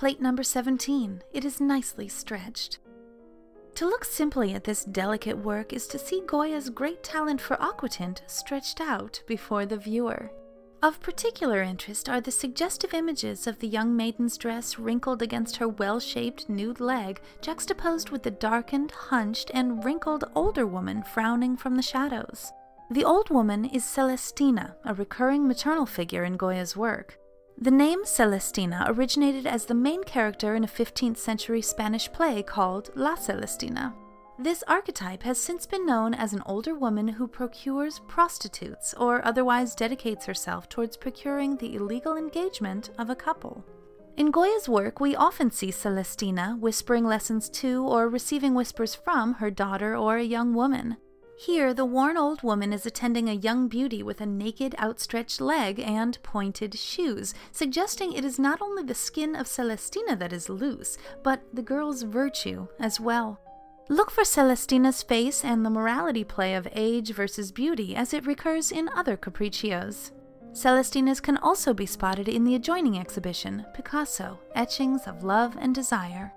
plate number 17. It is nicely stretched. To look simply at this delicate work is to see Goya's great talent for aquatint stretched out before the viewer. Of particular interest are the suggestive images of the young maiden's dress wrinkled against her well shaped nude leg, juxtaposed with the darkened, hunched, and wrinkled older woman frowning from the shadows. The old woman is Celestina, a recurring maternal figure in Goya's work. The name Celestina originated as the main character in a 15th century Spanish play called La Celestina. This archetype has since been known as an older woman who procures prostitutes or otherwise dedicates herself towards procuring the illegal engagement of a couple. In Goya's work, we often see Celestina whispering lessons to or receiving whispers from her daughter or a young woman. Here, the worn old woman is attending a young beauty with a naked, outstretched leg and pointed shoes, suggesting it is not only the skin of Celestina that is loose, but the girl's virtue as well. Look for Celestina's face and the morality play of age versus beauty as it recurs in other Caprichos. Celestina's can also be spotted in the adjoining exhibition, Picasso Etchings of Love and Desire.